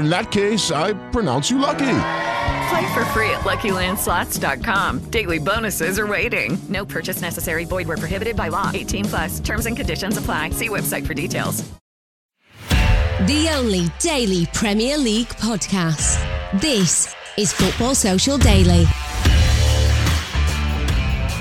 in that case, I pronounce you lucky. Play for free at LuckyLandSlots.com. Daily bonuses are waiting. No purchase necessary. Void were prohibited by law. 18 plus. Terms and conditions apply. See website for details. The only daily Premier League podcast. This is Football Social Daily.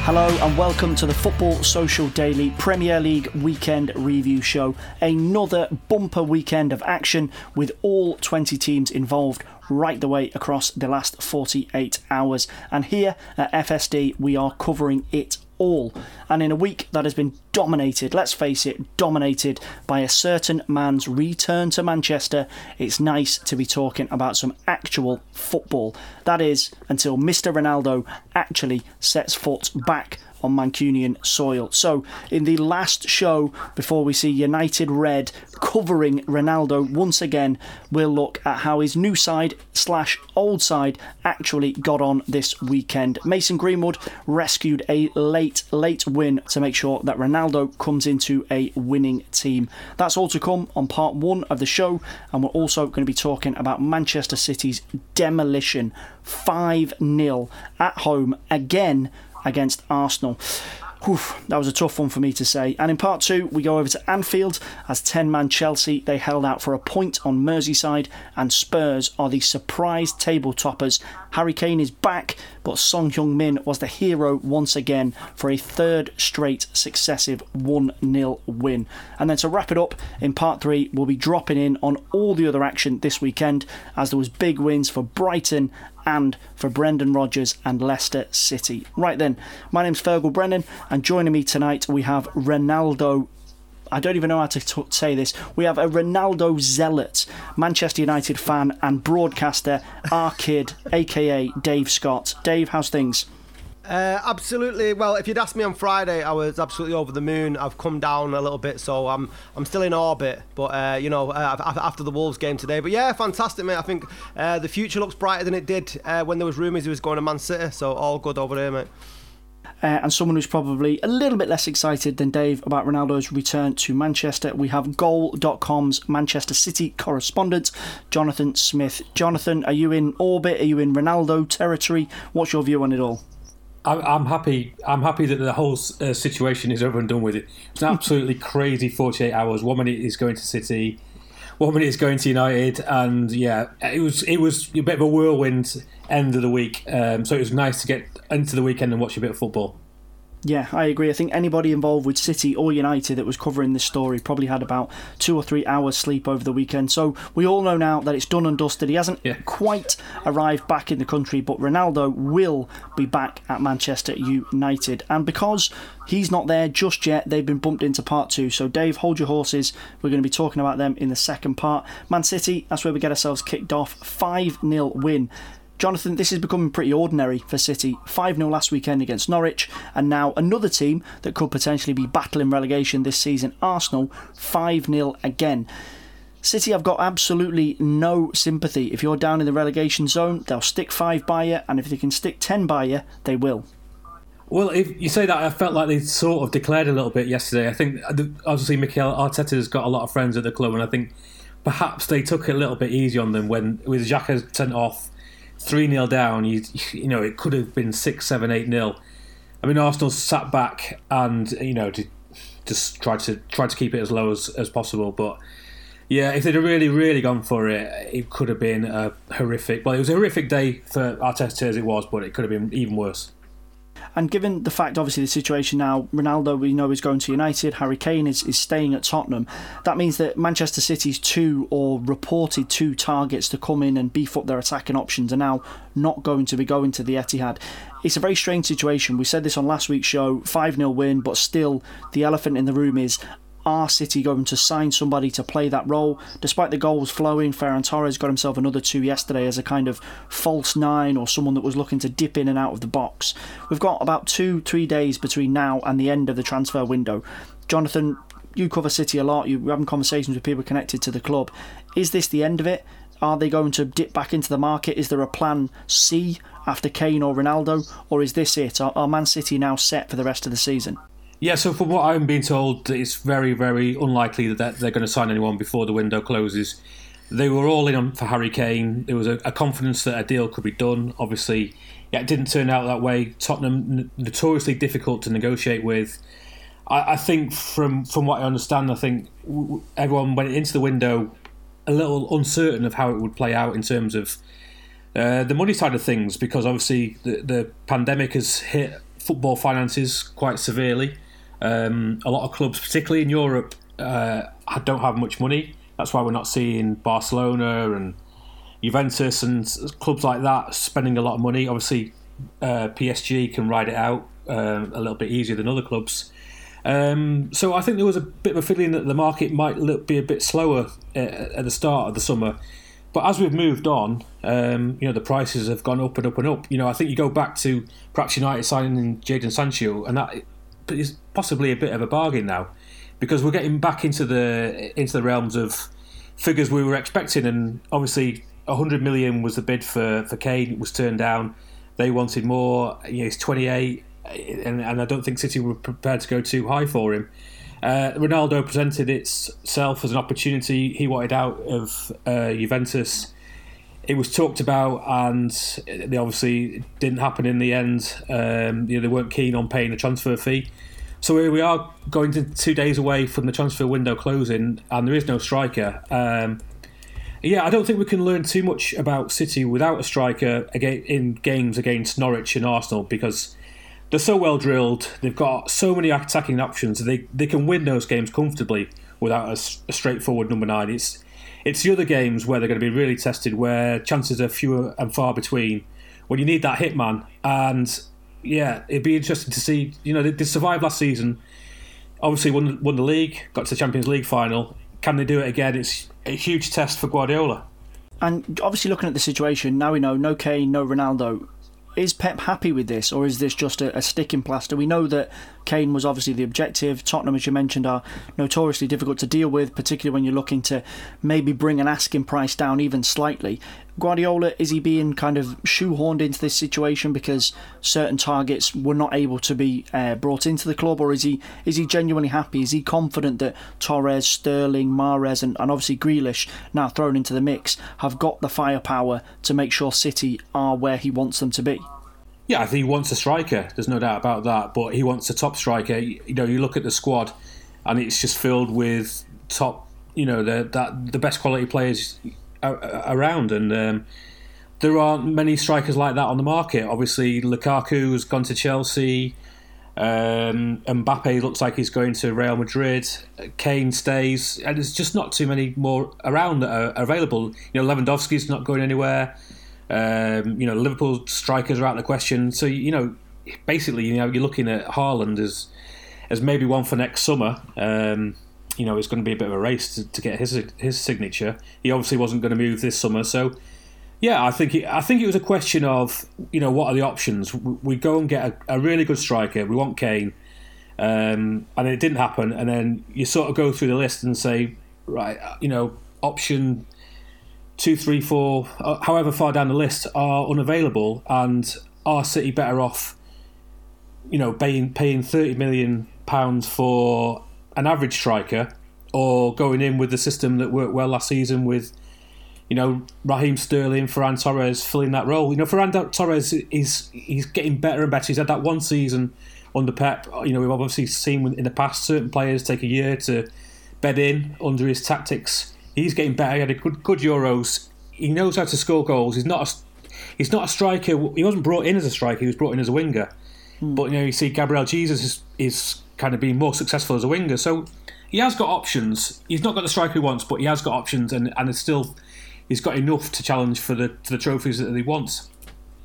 Hello and welcome to the Football Social Daily Premier League Weekend Review Show. Another bumper weekend of action with all 20 teams involved right the way across the last 48 hours. And here at FSD, we are covering it all. And in a week that has been dominated, let's face it, dominated by a certain man's return to Manchester, it's nice to be talking about some actual football. That is, until Mr. Ronaldo actually sets foot back on Mancunian soil. So, in the last show before we see United Red covering Ronaldo once again, we'll look at how his new side slash old side actually got on this weekend. Mason Greenwood rescued a late, late win to make sure that Ronaldo comes into a winning team. That's all to come on part one of the show, and we're also going to be talking about Manchester City's demolition 5 0 at home again against Arsenal. Whew, that was a tough one for me to say. And in part two, we go over to Anfield as 10 man Chelsea. They held out for a point on Merseyside, and Spurs are the surprise table toppers. Harry Kane is back, but Son Heung-min was the hero once again for a third straight successive 1 0 win. And then to wrap it up, in part three, we'll be dropping in on all the other action this weekend as there was big wins for Brighton and for Brendan Rodgers and Leicester City. Right then, my name's Fergal Brennan, and joining me tonight we have Ronaldo. I don't even know how to t- say this. We have a Ronaldo zealot, Manchester United fan and broadcaster, our kid, aka Dave Scott. Dave, how's things? Uh, absolutely. Well, if you'd asked me on Friday, I was absolutely over the moon. I've come down a little bit, so I'm I'm still in orbit. But uh, you know, uh, after the Wolves game today. But yeah, fantastic, mate. I think uh, the future looks brighter than it did uh, when there was rumours he was going to Man City. So all good over there, mate. Uh, and someone who's probably a little bit less excited than Dave about Ronaldo's return to Manchester. We have Goal.com's Manchester City correspondent, Jonathan Smith. Jonathan, are you in orbit? Are you in Ronaldo territory? What's your view on it all? I'm happy. I'm happy that the whole uh, situation is over and done with. It. It's an absolutely crazy 48 hours. One minute is going to City, one minute is going to United, and yeah, it was it was a bit of a whirlwind end of the week. Um, so it was nice to get into the weekend and watch a bit of football. Yeah, I agree. I think anybody involved with City or United that was covering this story probably had about two or three hours sleep over the weekend. So we all know now that it's done and dusted. He hasn't yeah. quite arrived back in the country, but Ronaldo will be back at Manchester United. And because he's not there just yet, they've been bumped into part two. So Dave, hold your horses. We're going to be talking about them in the second part. Man City, that's where we get ourselves kicked off. 5 0 win Jonathan, this is becoming pretty ordinary for City. 5 0 last weekend against Norwich, and now another team that could potentially be battling relegation this season, Arsenal, 5 0 again. City have got absolutely no sympathy. If you're down in the relegation zone, they'll stick 5 by you, and if they can stick 10 by you, they will. Well, if you say that, I felt like they sort of declared a little bit yesterday. I think uh, obviously Mikel Arteta's got a lot of friends at the club, and I think perhaps they took it a little bit easy on them when with Xhaka sent off three 0 down. You you know it could have been six, seven, eight 0 I mean, Arsenal sat back and you know just tried to try to keep it as low as, as possible, but. Yeah, if they'd have really, really gone for it, it could have been a horrific. Well, it was a horrific day for Arteta as it was, but it could have been even worse. And given the fact, obviously, the situation now, Ronaldo, we know, is going to United, Harry Kane is, is staying at Tottenham. That means that Manchester City's two or reported two targets to come in and beef up their attacking options are now not going to be going to the Etihad. It's a very strange situation. We said this on last week's show 5 0 win, but still, the elephant in the room is are City going to sign somebody to play that role? Despite the goals flowing, Ferran Torres got himself another two yesterday as a kind of false nine or someone that was looking to dip in and out of the box. We've got about two, three days between now and the end of the transfer window. Jonathan, you cover City a lot, you're having conversations with people connected to the club. Is this the end of it? Are they going to dip back into the market? Is there a plan C after Kane or Ronaldo? Or is this it? Are, are Man City now set for the rest of the season? Yeah, so from what I'm being told, it's very, very unlikely that they're going to sign anyone before the window closes. They were all in for Harry Kane. There was a, a confidence that a deal could be done. Obviously, yeah, it didn't turn out that way. Tottenham notoriously difficult to negotiate with. I, I think from from what I understand, I think everyone went into the window a little uncertain of how it would play out in terms of uh, the money side of things, because obviously the, the pandemic has hit football finances quite severely. Um, a lot of clubs, particularly in Europe, uh, don't have much money. That's why we're not seeing Barcelona and Juventus and clubs like that spending a lot of money. Obviously, uh, PSG can ride it out um, a little bit easier than other clubs. Um, so I think there was a bit of a feeling that the market might look, be a bit slower uh, at the start of the summer. But as we've moved on, um, you know the prices have gone up and up and up. You know I think you go back to perhaps United signing Jadon Sancho, and that is possibly a bit of a bargain now because we're getting back into the into the realms of figures we were expecting, and obviously 100 million was the bid for for Kane. It was turned down. They wanted more. You know, he's 28, and, and I don't think City were prepared to go too high for him. Uh, Ronaldo presented itself as an opportunity. He wanted out of uh, Juventus. It was talked about, and they obviously didn't happen in the end. Um, you know, they weren't keen on paying the transfer fee. So here we are going to two days away from the transfer window closing, and there is no striker. Um, yeah, I don't think we can learn too much about City without a striker in games against Norwich and Arsenal because they're so well drilled. They've got so many attacking options. They they can win those games comfortably without a, a straightforward number nine. It's it's the other games where they're going to be really tested, where chances are fewer and far between. When you need that hitman, and yeah, it'd be interesting to see. You know, they, they survived last season. Obviously, won won the league, got to the Champions League final. Can they do it again? It's a huge test for Guardiola. And obviously, looking at the situation now, we know no Kane, no Ronaldo. Is Pep happy with this, or is this just a, a sticking plaster? We know that Kane was obviously the objective. Tottenham, as you mentioned, are notoriously difficult to deal with, particularly when you're looking to maybe bring an asking price down even slightly. Guardiola, is he being kind of shoehorned into this situation because certain targets were not able to be uh, brought into the club, or is he is he genuinely happy? Is he confident that Torres, Sterling, Mahrez, and, and obviously Grealish, now thrown into the mix, have got the firepower to make sure City are where he wants them to be? Yeah, I think he wants a striker. There's no doubt about that. But he wants a top striker. You know, you look at the squad, and it's just filled with top. You know, the that the best quality players around, and um, there aren't many strikers like that on the market. Obviously, Lukaku has gone to Chelsea. Um, Mbappe looks like he's going to Real Madrid. Kane stays, and there's just not too many more around that are available. You know, Lewandowski's not going anywhere. Um, you know, Liverpool strikers are out of the question. So you know, basically, you know, you're looking at Haaland as as maybe one for next summer. Um, you know, it's going to be a bit of a race to, to get his his signature. He obviously wasn't going to move this summer, so yeah, I think it, I think it was a question of you know what are the options. We go and get a, a really good striker. We want Kane, um, and it didn't happen. And then you sort of go through the list and say, right, you know, option two, three, four, uh, however far down the list are unavailable, and are City better off you know, paying paying thirty million pounds for an average striker, or going in with the system that worked well last season with, you know, Raheem Sterling, Ferran Torres filling that role. You know, Ferran Torres is he's getting better and better. He's had that one season under Pep. You know, we've obviously seen in the past certain players take a year to bed in under his tactics. He's getting better. He had a good good Euros. He knows how to score goals. He's not a, he's not a striker. He wasn't brought in as a striker. He was brought in as a winger. Hmm. But you know, you see Gabriel Jesus is, is kind of being more successful as a winger. So he has got options. He's not got the striker he wants, but he has got options, and and it's still he's got enough to challenge for the for the trophies that he wants.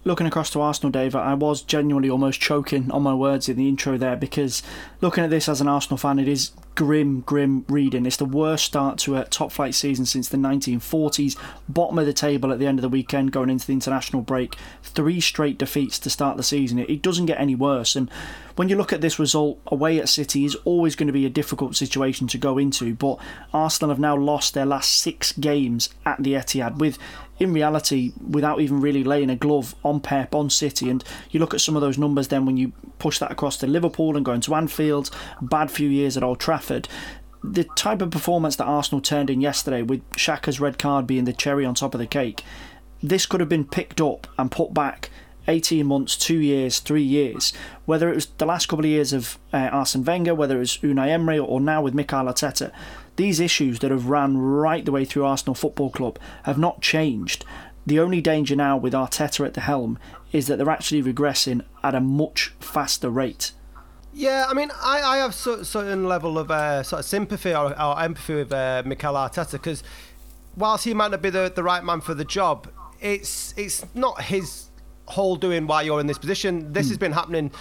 Looking across to Arsenal, Dave, I was genuinely almost choking on my words in the intro there because looking at this as an Arsenal fan, it is grim, grim reading. It's the worst start to a top flight season since the 1940s. Bottom of the table at the end of the weekend, going into the international break. Three straight defeats to start the season. It, doesn't get any worse. And when you look at this result away at City, is always going to be a difficult situation to go into. But Arsenal have now lost their last six games at the Etihad with in reality, without even really laying a glove on Pep, on City, and you look at some of those numbers then when you push that across to Liverpool and going to Anfield, bad few years at Old Trafford, the type of performance that Arsenal turned in yesterday, with Xhaka's red card being the cherry on top of the cake, this could have been picked up and put back 18 months, two years, three years, whether it was the last couple of years of uh, Arsene Wenger, whether it was Unai Emery, or now with Mikel Arteta, these issues that have ran right the way through Arsenal Football Club have not changed. The only danger now with Arteta at the helm is that they're actually regressing at a much faster rate. Yeah, I mean, I, I have a certain level of uh, sort of sympathy or, or empathy with uh, Mikel Arteta because whilst he might not be the, the right man for the job, it's it's not his whole doing why you're in this position. This mm. has been happening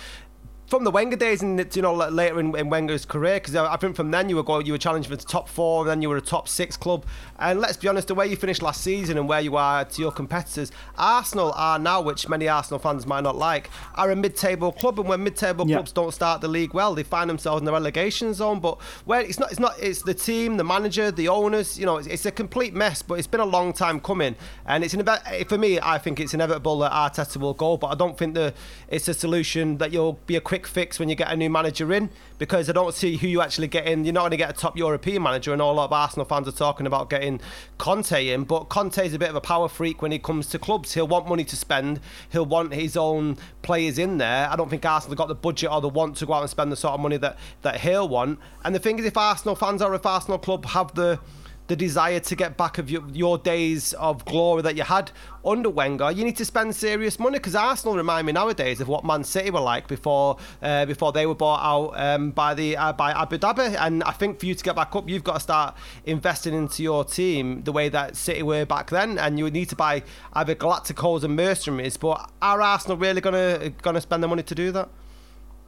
from the Wenger days and you know later in, in Wenger's career because uh, I think from then you were going you were challenging for the top four and then you were a top six club. And let's be honest the way you finished last season and where you are to your competitors Arsenal are now which many Arsenal fans might not like are a mid-table club. And when mid-table yeah. clubs don't start the league well they find themselves in the relegation zone. But where it's not it's not it's the team the manager the owners you know it's, it's a complete mess. But it's been a long time coming. And it's inevitable for me I think it's inevitable that Arteta will go. But I don't think that it's a solution that you'll be a quick quick fix when you get a new manager in because I don't see who you actually get in. You're not going to get a top European manager, and a lot of Arsenal fans are talking about getting Conte in. But Conte is a bit of a power freak when it comes to clubs. He'll want money to spend. He'll want his own players in there. I don't think Arsenal have got the budget or the want to go out and spend the sort of money that that he'll want. And the thing is, if Arsenal fans or if Arsenal club have the the desire to get back of your, your days of glory that you had under Wenger, you need to spend serious money because Arsenal remind me nowadays of what Man City were like before uh, before they were bought out um, by the uh, by Abu Dhabi. And I think for you to get back up, you've got to start investing into your team the way that City were back then, and you need to buy either Galacticos and mercenaries. But are Arsenal really gonna gonna spend the money to do that?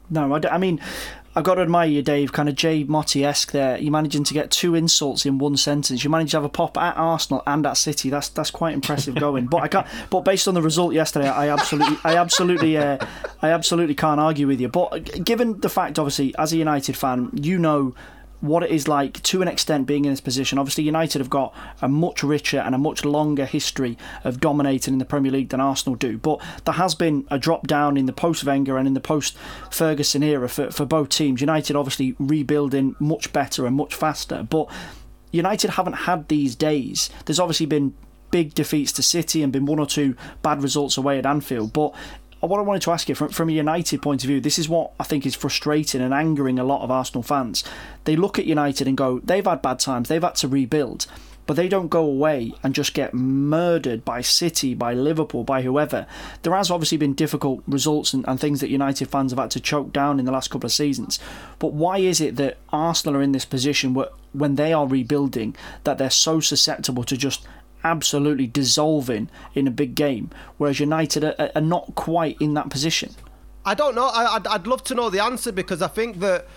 No, I, I mean, I've got to admire you, Dave, kind of Jay Motti esque there. You're managing to get two insults in one sentence. You managed to have a pop at Arsenal and at City. That's that's quite impressive going. but I can't. But based on the result yesterday, I absolutely, I absolutely, uh, I absolutely can't argue with you. But given the fact, obviously, as a United fan, you know what it is like to an extent being in this position. Obviously, United have got a much richer and a much longer history of dominating in the Premier League than Arsenal do. But there has been a drop down in the post Wenger and in the post Ferguson era for, for both teams. United obviously rebuilding much better and much faster. But United haven't had these days. There's obviously been big defeats to City and been one or two bad results away at Anfield. But Uh, what I wanted to ask you from, from a United point of view, this is what I think is frustrating and angering a lot of Arsenal fans. They look at United and go, they've had bad times, they've had to rebuild, but they don't go away and just get murdered by City, by Liverpool, by whoever. There has obviously been difficult results and, and things that United fans have had to choke down in the last couple of seasons. But why is it that Arsenal are in this position where, when they are rebuilding, that they're so susceptible to just absolutely dissolving in a big game, whereas United are, are not quite in that position? I don't know. I, would I'd love to know the answer because I think that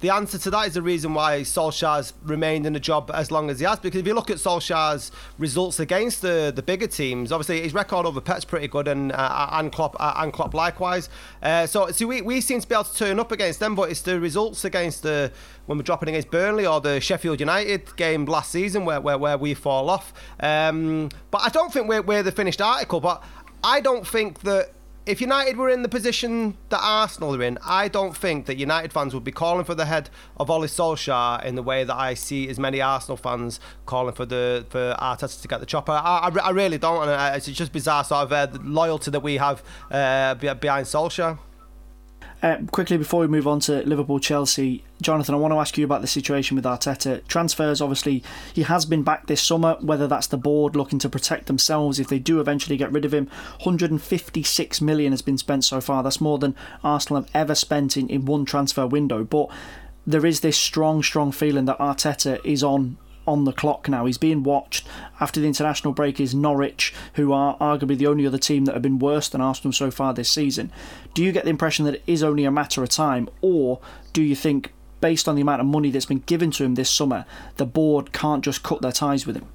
the answer to that is the reason why Solskjaer's remained in the job as long as he has. Because if you look at Solskjaer's results against the, the bigger teams, obviously his record over Pep's pretty good, and uh, and Klopp uh, and Klopp likewise. Uh, so so we, we seem to be able to turn up against them, but it's the results against the when we're dropping against Burnley or the Sheffield United game last season where where, where we fall off. Um, but I don't think we're, we're the finished article. But I don't think that if United were in the position that Arsenal are in, I don't think that United fans would be calling for the head of Ole Solskjaer in the way that I see as many Arsenal fans calling for the for Arteta to get the chopper. I, I, I really don't, and it's just bizarre sort of uh, the loyalty that we have uh, behind Solskjaer. Uh, quickly before we move on to Liverpool Chelsea, Jonathan, I want to ask you about the situation with Arteta. Transfers, obviously, he has been back this summer, whether that's the board looking to protect themselves if they do eventually get rid of him. 156 million has been spent so far. That's more than Arsenal have ever spent in, in one transfer window. But there is this strong, strong feeling that Arteta is on on the clock now. He's being watched. After the international break is Norwich, who are arguably the only other team that have been worse than Arsenal so far this season. Do you get the impression that it is only a matter of time, or do you think, based on the amount of money that's been given to him this summer, the board can't just cut their ties with him?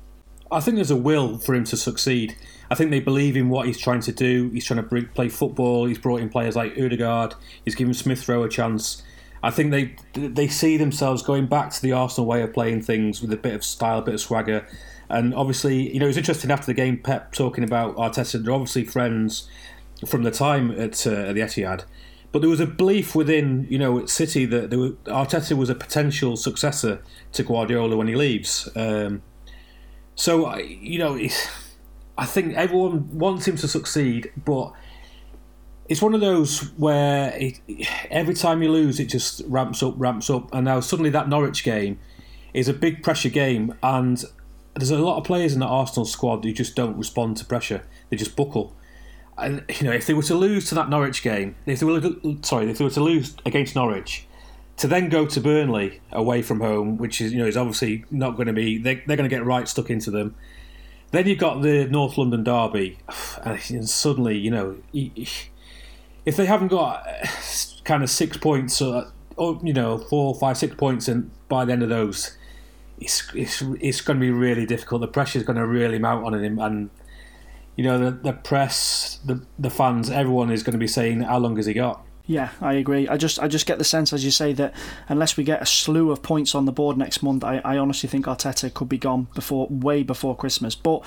I think there's a will for him to succeed. I think they believe in what he's trying to do. He's trying to bring, play football. He's brought in players like Odegaard. He's given Smith Rowe a chance. I think they they see themselves going back to the Arsenal way of playing things with a bit of style, a bit of swagger. And obviously, you know, it was interesting after the game, Pep talking about Arteta. They're obviously friends from the time at, uh, at the Etihad. But there was a belief within, you know, City that were, Arteta was a potential successor to Guardiola when he leaves. Um, so, you know, I think everyone wants him to succeed, but it's one of those where it, every time you lose, it just ramps up, ramps up, and now suddenly that Norwich game is a big pressure game, and there's a lot of players in the Arsenal squad who just don't respond to pressure; they just buckle. And you know, if they were to lose to that Norwich game, if they were sorry, if they were to lose against Norwich, to then go to Burnley away from home, which is you know is obviously not going to be they, they're going to get right stuck into them. Then you've got the North London derby, and suddenly you know if they haven't got uh, kind of six points or, or you know four, five, six points, and by the end of those, it's it's it's going to be really difficult. The pressure is going to really mount on him, and you know the the press, the the fans, everyone is going to be saying, "How long has he got?" Yeah, I agree. I just I just get the sense, as you say, that unless we get a slew of points on the board next month, I, I honestly think Arteta could be gone before way before Christmas. But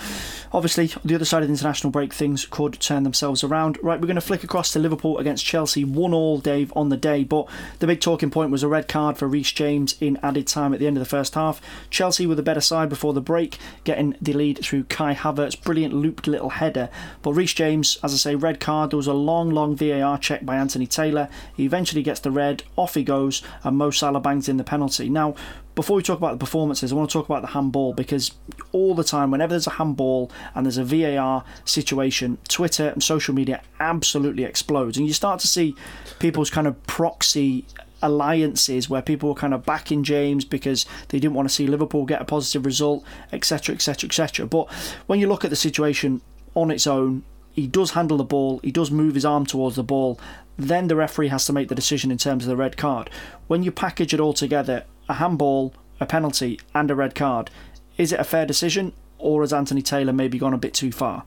obviously, the other side of the international break, things could turn themselves around. Right, we're going to flick across to Liverpool against Chelsea. One all, Dave, on the day. But the big talking point was a red card for Reece James in added time at the end of the first half. Chelsea were the better side before the break, getting the lead through Kai Havertz. Brilliant looped little header. But Reece James, as I say, red card. There was a long, long VAR check by Anthony Taylor. Taylor. He eventually gets the red, off he goes, and Mo Salah bangs in the penalty. Now, before we talk about the performances, I want to talk about the handball because all the time, whenever there's a handball and there's a VAR situation, Twitter and social media absolutely explodes. And you start to see people's kind of proxy alliances where people were kind of backing James because they didn't want to see Liverpool get a positive result, etc., etc., etc. But when you look at the situation on its own, he does handle the ball, he does move his arm towards the ball, then the referee has to make the decision in terms of the red card. When you package it all together, a handball, a penalty, and a red card, is it a fair decision, or has Anthony Taylor maybe gone a bit too far?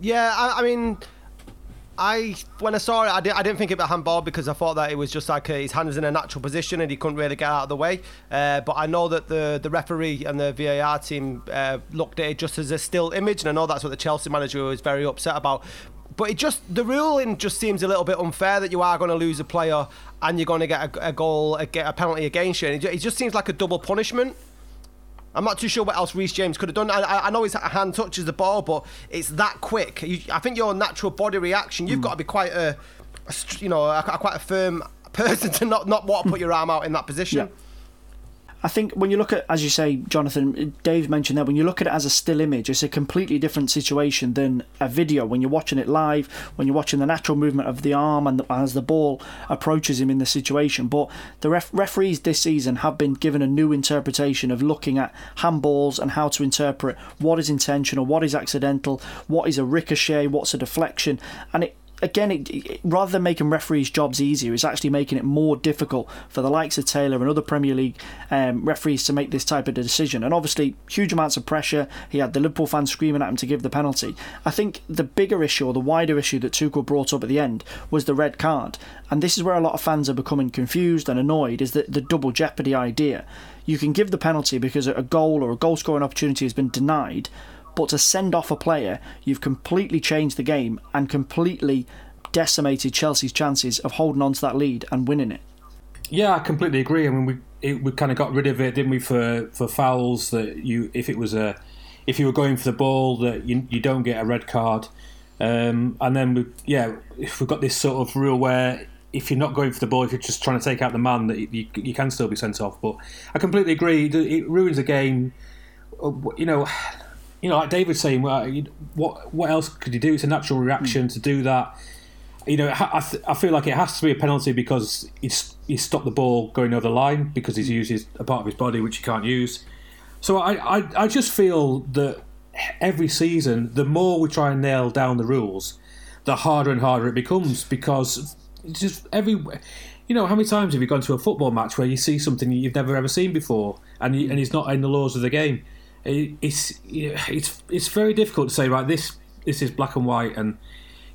Yeah, I, I mean, I when I saw it, I, did, didn't think it was a handball because I thought that it was just like his hand was in a natural position and he couldn't really get out of the way. Uh, but I know that the the referee and the VAR team uh, looked at it just as a still image, and I know that's what the Chelsea manager was very upset about but it just the ruling just seems a little bit unfair that you are going to lose a player and you're going to get a, a goal, a, get a penalty against you. It just seems like a double punishment. I'm not too sure what else Reece James could have done. I, I know his hand touches the ball, but it's that quick. You, I think your natural body reaction, you've mm. got to be quite a, a you know, a, a, quite a firm person to not not want to put your arm out in that position. Yeah. I think when you look at, as you say, Jonathan, Dave mentioned that when you look at it as a still image, it's a completely different situation than a video. When you're watching it live, when you're watching the natural movement of the arm and the, as the ball approaches him in the situation. But the ref, referees this season have been given a new interpretation of looking at handballs and how to interpret what is intentional, what is accidental, what is a ricochet, what's a deflection, and it again, it, rather than making referees' jobs easier, it's actually making it more difficult for the likes of Taylor and other Premier League um, referees to make this type of decision. And obviously, huge amounts of pressure. He had the Liverpool fans screaming at him to give the penalty. I think the bigger issue or the wider issue that Tuchel brought up at the end was the red card. And this is where a lot of fans are becoming confused and annoyed is that the double jeopardy idea. You can give the penalty because a goal or a goal scoring opportunity has been denied, but to send off a player, you've completely changed the game and completely decimated Chelsea's chances of holding on to that lead and winning it. Yeah, I completely agree. I mean, we it, we kind of got rid of it, didn't we, for for fouls that you if it was a if you were going for the ball that you you don't get a red card, um, and then we yeah if we've got this sort of rule where if you're not going for the ball, if you're just trying to take out the man, that you, you can still be sent off. But I completely agree. It ruins the game. Uh, you know, you know, like David's saying, well, what what else could you do? It's a natural reaction mm. to do that. You know, I, I feel like it has to be a penalty because he's he stopped the ball going over the line because he's used a part of his body which he can't use. So I, I, I just feel that every season, the more we try and nail down the rules, the harder and harder it becomes because it's just every you know how many times have you gone to a football match where you see something you've never ever seen before and you, and it's not in the laws of the game it, it's it's it's very difficult to say right this this is black and white and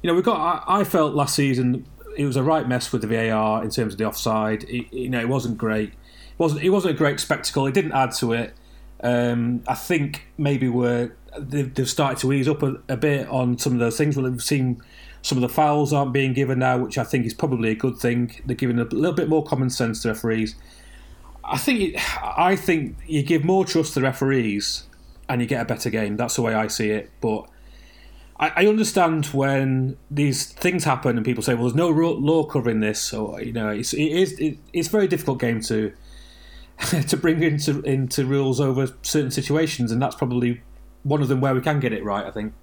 you know we got I, I, felt last season it was a right mess with the VAR in terms of the offside. It, you know it wasn't great. It wasn't it wasn't a great spectacle. It didn't add to it. Um, I think maybe we're they've, they've started to ease up a, a bit on some of those things. We've seen some of the fouls aren't being given now, which I think is probably a good thing. They're giving a little bit more common sense to referees. I think it, I think you give more trust to the referees and you get a better game. That's the way I see it. But I, I understand when these things happen and people say, "Well, there's no law covering this," so you know, it's it is it, it's a very difficult game to to bring into into rules over certain situations, and that's probably one of them where we can get it right. I think.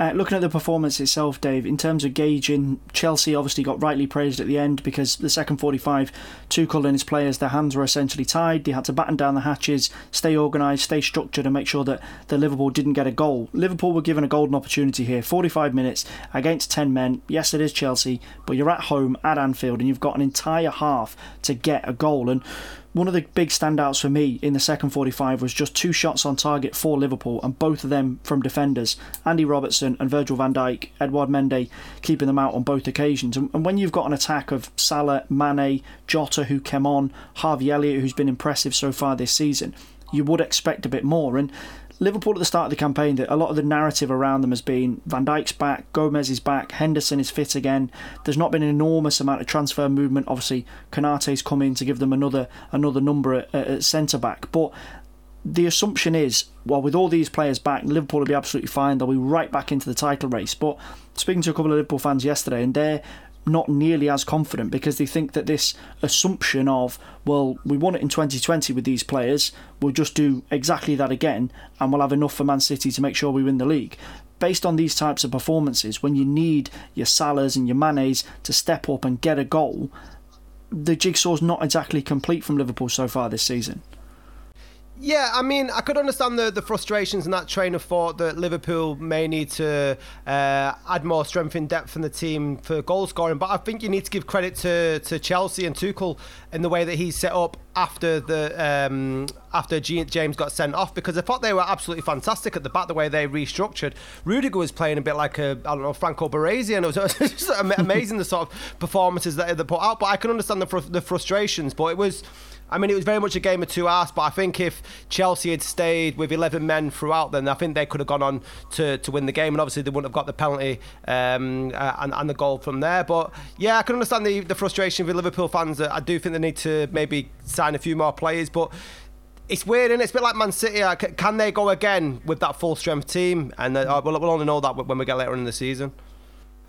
Uh, looking at the performance itself, Dave, in terms of gauging, Chelsea obviously got rightly praised at the end because the second 45, Tuchel and his players, their hands were essentially tied. They had to batten down the hatches, stay organised, stay structured, and make sure that the Liverpool didn't get a goal. Liverpool were given a golden opportunity here 45 minutes against 10 men. Yes, it is Chelsea, but you're at home at Anfield and you've got an entire half to get a goal. And one of the big standouts for me in the second 45 was just two shots on target for Liverpool, and both of them from defenders. Andy Robertson and Virgil van Dijk, Edouard Mendy keeping them out on both occasions. And when you've got an attack of Salah, Mane, Jota, who came on, Harvey Elliott, who's been impressive so far this season, you would expect a bit more. And Liverpool at the start of the campaign, that a lot of the narrative around them has been Van Dijk's back, Gomez is back, Henderson is fit again. There's not been an enormous amount of transfer movement. Obviously, Konate's come in to give them another another number at, at centre back, but the assumption is, well, with all these players back, Liverpool will be absolutely fine. They'll be right back into the title race. But speaking to a couple of Liverpool fans yesterday, and they're not nearly as confident because they think that this assumption of, well, we won it in 2020 with these players, we'll just do exactly that again and we'll have enough for Man City to make sure we win the league. Based on these types of performances, when you need your Salahs and your Manes to step up and get a goal, the jigsaw's not exactly complete from Liverpool so far this season. Yeah, I mean, I could understand the, the frustrations and that train of thought that Liverpool may need to uh, add more strength in depth in the team for goal scoring. But I think you need to give credit to, to Chelsea and Tuchel in the way that he's set up after the um, after James got sent off because I thought they were absolutely fantastic at the back the way they restructured. Rudiger was playing a bit like a I don't know Franco Baresi and it was just amazing the sort of performances that they put out. But I can understand the, fr- the frustrations. But it was I mean, it was very much a game of two halves, but I think if Chelsea had stayed with 11 men throughout, then I think they could have gone on to, to win the game, and obviously they wouldn't have got the penalty um, uh, and, and the goal from there. But yeah, I can understand the, the frustration with Liverpool fans. I do think they need to maybe sign a few more players, but it's weird, and it? it's a bit like Man City. Can they go again with that full strength team? And uh, we'll, we'll only know that when we get later in the season.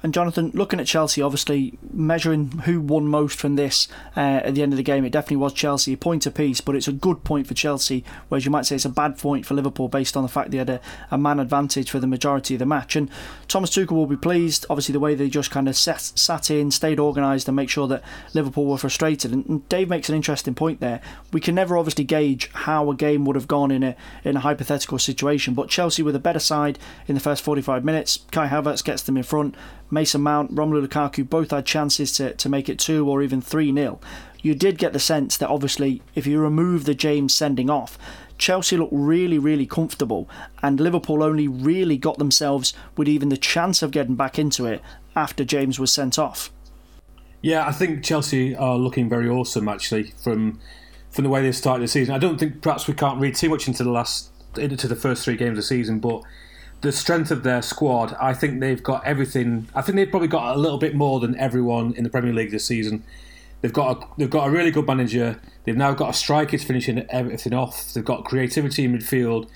And Jonathan, looking at Chelsea, obviously measuring who won most from this uh, at the end of the game, it definitely was Chelsea, a point apiece, but it's a good point for Chelsea, whereas you might say it's a bad point for Liverpool based on the fact they had a, a man advantage for the majority of the match. And Thomas Tuchel will be pleased, obviously, the way they just kind of sat, sat in, stayed organised, and make sure that Liverpool were frustrated. And, and Dave makes an interesting point there. We can never obviously gauge how a game would have gone in a in a hypothetical situation, but Chelsea with a better side in the first 45 minutes, Kai Havertz gets them in front. Mason Mount, Romelu Lukaku both had chances to, to make it 2 or even 3 0. You did get the sense that obviously, if you remove the James sending off, Chelsea looked really, really comfortable, and Liverpool only really got themselves with even the chance of getting back into it after James was sent off. Yeah, I think Chelsea are looking very awesome actually from from the way they started the season. I don't think perhaps we can't read too much into the last into the first three games of the season, but the strength of their squad, I think they've got everything. I think they've probably got a little bit more than everyone in the Premier League this season. They've got a, they've got a really good manager. They've now got a striker finishing everything off. They've got creativity in midfield,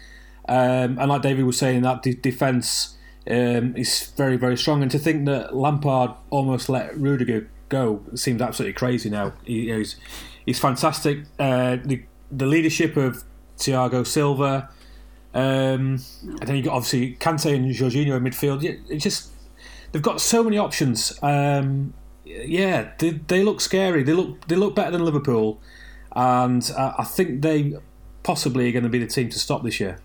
um, and like David was saying, that de- defence um, is very very strong. And to think that Lampard almost let Rudiger go seems absolutely crazy. Now he, he's he's fantastic. Uh, the the leadership of Thiago Silva. Um, and then you got obviously Kante and Jorginho in midfield. It just they've got so many options. Um, yeah, they, they look scary. They look they look better than Liverpool, and uh, I think they possibly are going to be the team to stop this year.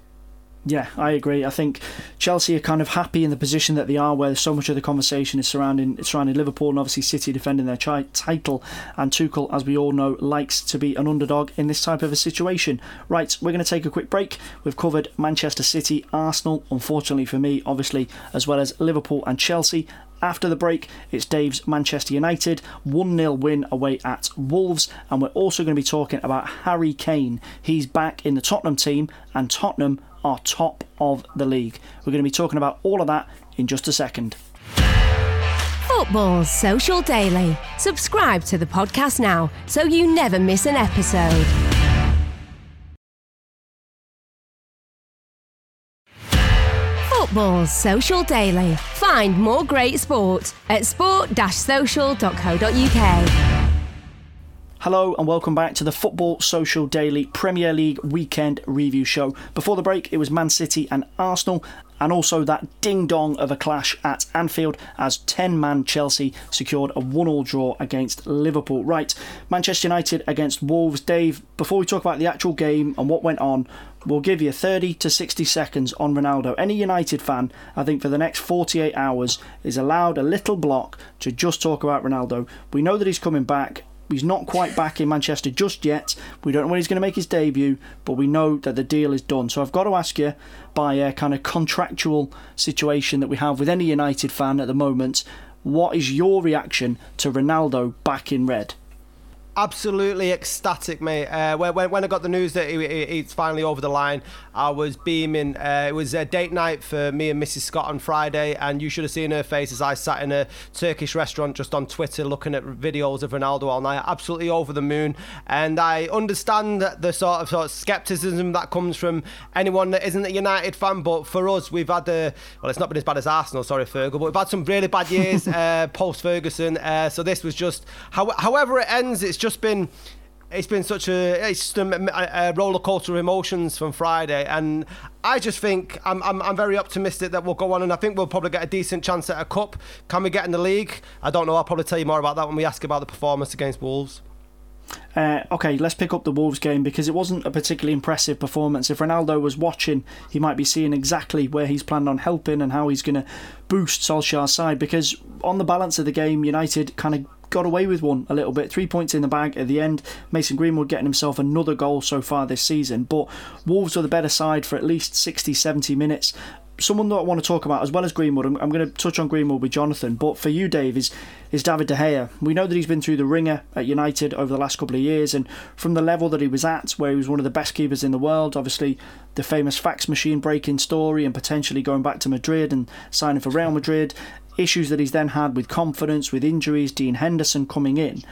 Yeah, I agree. I think Chelsea are kind of happy in the position that they are, where so much of the conversation is surrounding surrounding Liverpool and obviously City defending their chi- title. And Tuchel, as we all know, likes to be an underdog in this type of a situation. Right, we're going to take a quick break. We've covered Manchester City, Arsenal, unfortunately for me, obviously, as well as Liverpool and Chelsea. After the break, it's Dave's Manchester United 1 0 win away at Wolves, and we're also going to be talking about Harry Kane. He's back in the Tottenham team, and Tottenham are top of the league. We're going to be talking about all of that in just a second. Football Social Daily. Subscribe to the podcast now so you never miss an episode. Football Social Daily. Find more great sport at sport-social.co.uk. Hello and welcome back to the Football Social Daily Premier League Weekend Review Show. Before the break, it was Man City and Arsenal, and also that ding dong of a clash at Anfield as 10 man Chelsea secured a 1 all draw against Liverpool. Right, Manchester United against Wolves. Dave, before we talk about the actual game and what went on, we'll give you 30 to 60 seconds on Ronaldo. Any United fan, I think, for the next 48 hours is allowed a little block to just talk about Ronaldo. We know that he's coming back. He's not quite back in Manchester just yet. We don't know when he's going to make his debut, but we know that the deal is done. So I've got to ask you, by a kind of contractual situation that we have with any United fan at the moment, what is your reaction to Ronaldo back in red? Absolutely ecstatic, mate. Uh, when, when I got the news that he, he, he's finally over the line, I was beaming. Uh, it was a date night for me and Mrs. Scott on Friday, and you should have seen her face as I sat in a Turkish restaurant just on Twitter looking at videos of Ronaldo all night. Absolutely over the moon. And I understand the sort of, sort of skepticism that comes from anyone that isn't a United fan, but for us, we've had a, well, it's not been as bad as Arsenal, sorry, Fergal, but we've had some really bad years uh, post Ferguson. Uh, so this was just, how, however it ends, it's just been it's been such a it's a, a roller coaster of emotions from Friday, and I just think I'm, I'm I'm very optimistic that we'll go on, and I think we'll probably get a decent chance at a cup. Can we get in the league? I don't know. I'll probably tell you more about that when we ask about the performance against Wolves. Uh, okay, let's pick up the Wolves game because it wasn't a particularly impressive performance. If Ronaldo was watching, he might be seeing exactly where he's planned on helping and how he's going to boost Solskjaer's side. Because on the balance of the game, United kind of got away with one a little bit. Three points in the bag at the end. Mason Greenwood getting himself another goal so far this season. But Wolves were the better side for at least 60, 70 minutes someone that I want to talk about as well as Greenwood. I'm, I'm, going to touch on Greenwood with Jonathan, but for you, Dave, is is David De Gea. We know that he's been through the ringer at United over the last couple of years, and from the level that he was at, where he was one of the best keepers in the world, obviously the famous fax machine breaking story, and potentially going back to Madrid and signing for Real Madrid, issues that he's then had with confidence, with injuries, Dean Henderson coming in.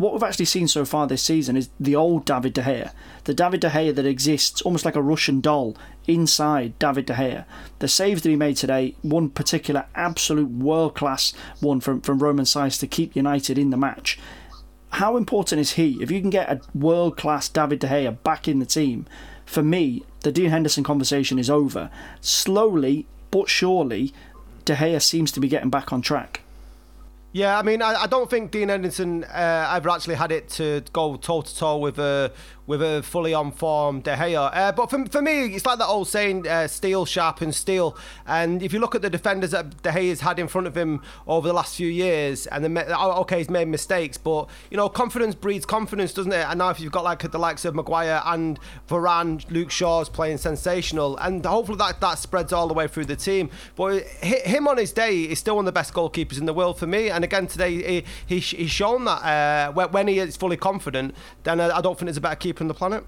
What we've actually seen so far this season is the old David De Gea, the David De Gea that exists almost like a Russian doll inside David De Gea. The saves that he made today, one particular absolute world class one from, from Romain Saïss to keep United in the match. How important is he? If you can get a world class David De Gea back in the team, for me, the Dean Henderson conversation is over. Slowly but surely, De Gea seems to be getting back on track. Yeah, I mean, I, I don't think Dean Henderson uh, ever actually had it to go toe to toe with a with a fully on form De Gea. Uh, but for, for me, it's like that old saying, uh, steel sharpens steel. And if you look at the defenders that De Gea's had in front of him over the last few years, and then, oh, okay, he's made mistakes, but, you know, confidence breeds confidence, doesn't it? And now if you've got like the likes of Maguire and Varane, Luke Shaw's playing sensational, and hopefully that, that spreads all the way through the team. But him on his day is still one of the best goalkeepers in the world for me. And again, today, he, he, he's shown that uh, when he is fully confident, then I don't think there's a better keeper the planet.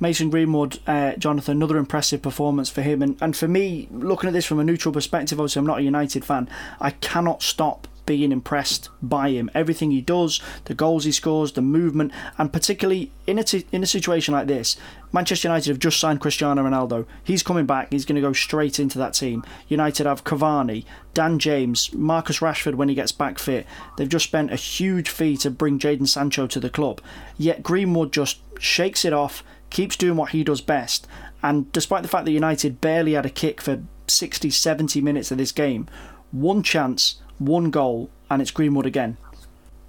Mason Greenwood, uh, Jonathan, another impressive performance for him. And, and for me, looking at this from a neutral perspective, obviously I'm not a United fan, I cannot stop being impressed by him. Everything he does, the goals he scores, the movement, and particularly in a, t- in a situation like this, Manchester United have just signed Cristiano Ronaldo. He's coming back, he's going to go straight into that team. United have Cavani, Dan James, Marcus Rashford when he gets back fit. They've just spent a huge fee to bring Jadon Sancho to the club. Yet Greenwood just shakes it off, keeps doing what he does best. And despite the fact that United barely had a kick for 60, 70 minutes of this game, one chance, one goal, and it's Greenwood again.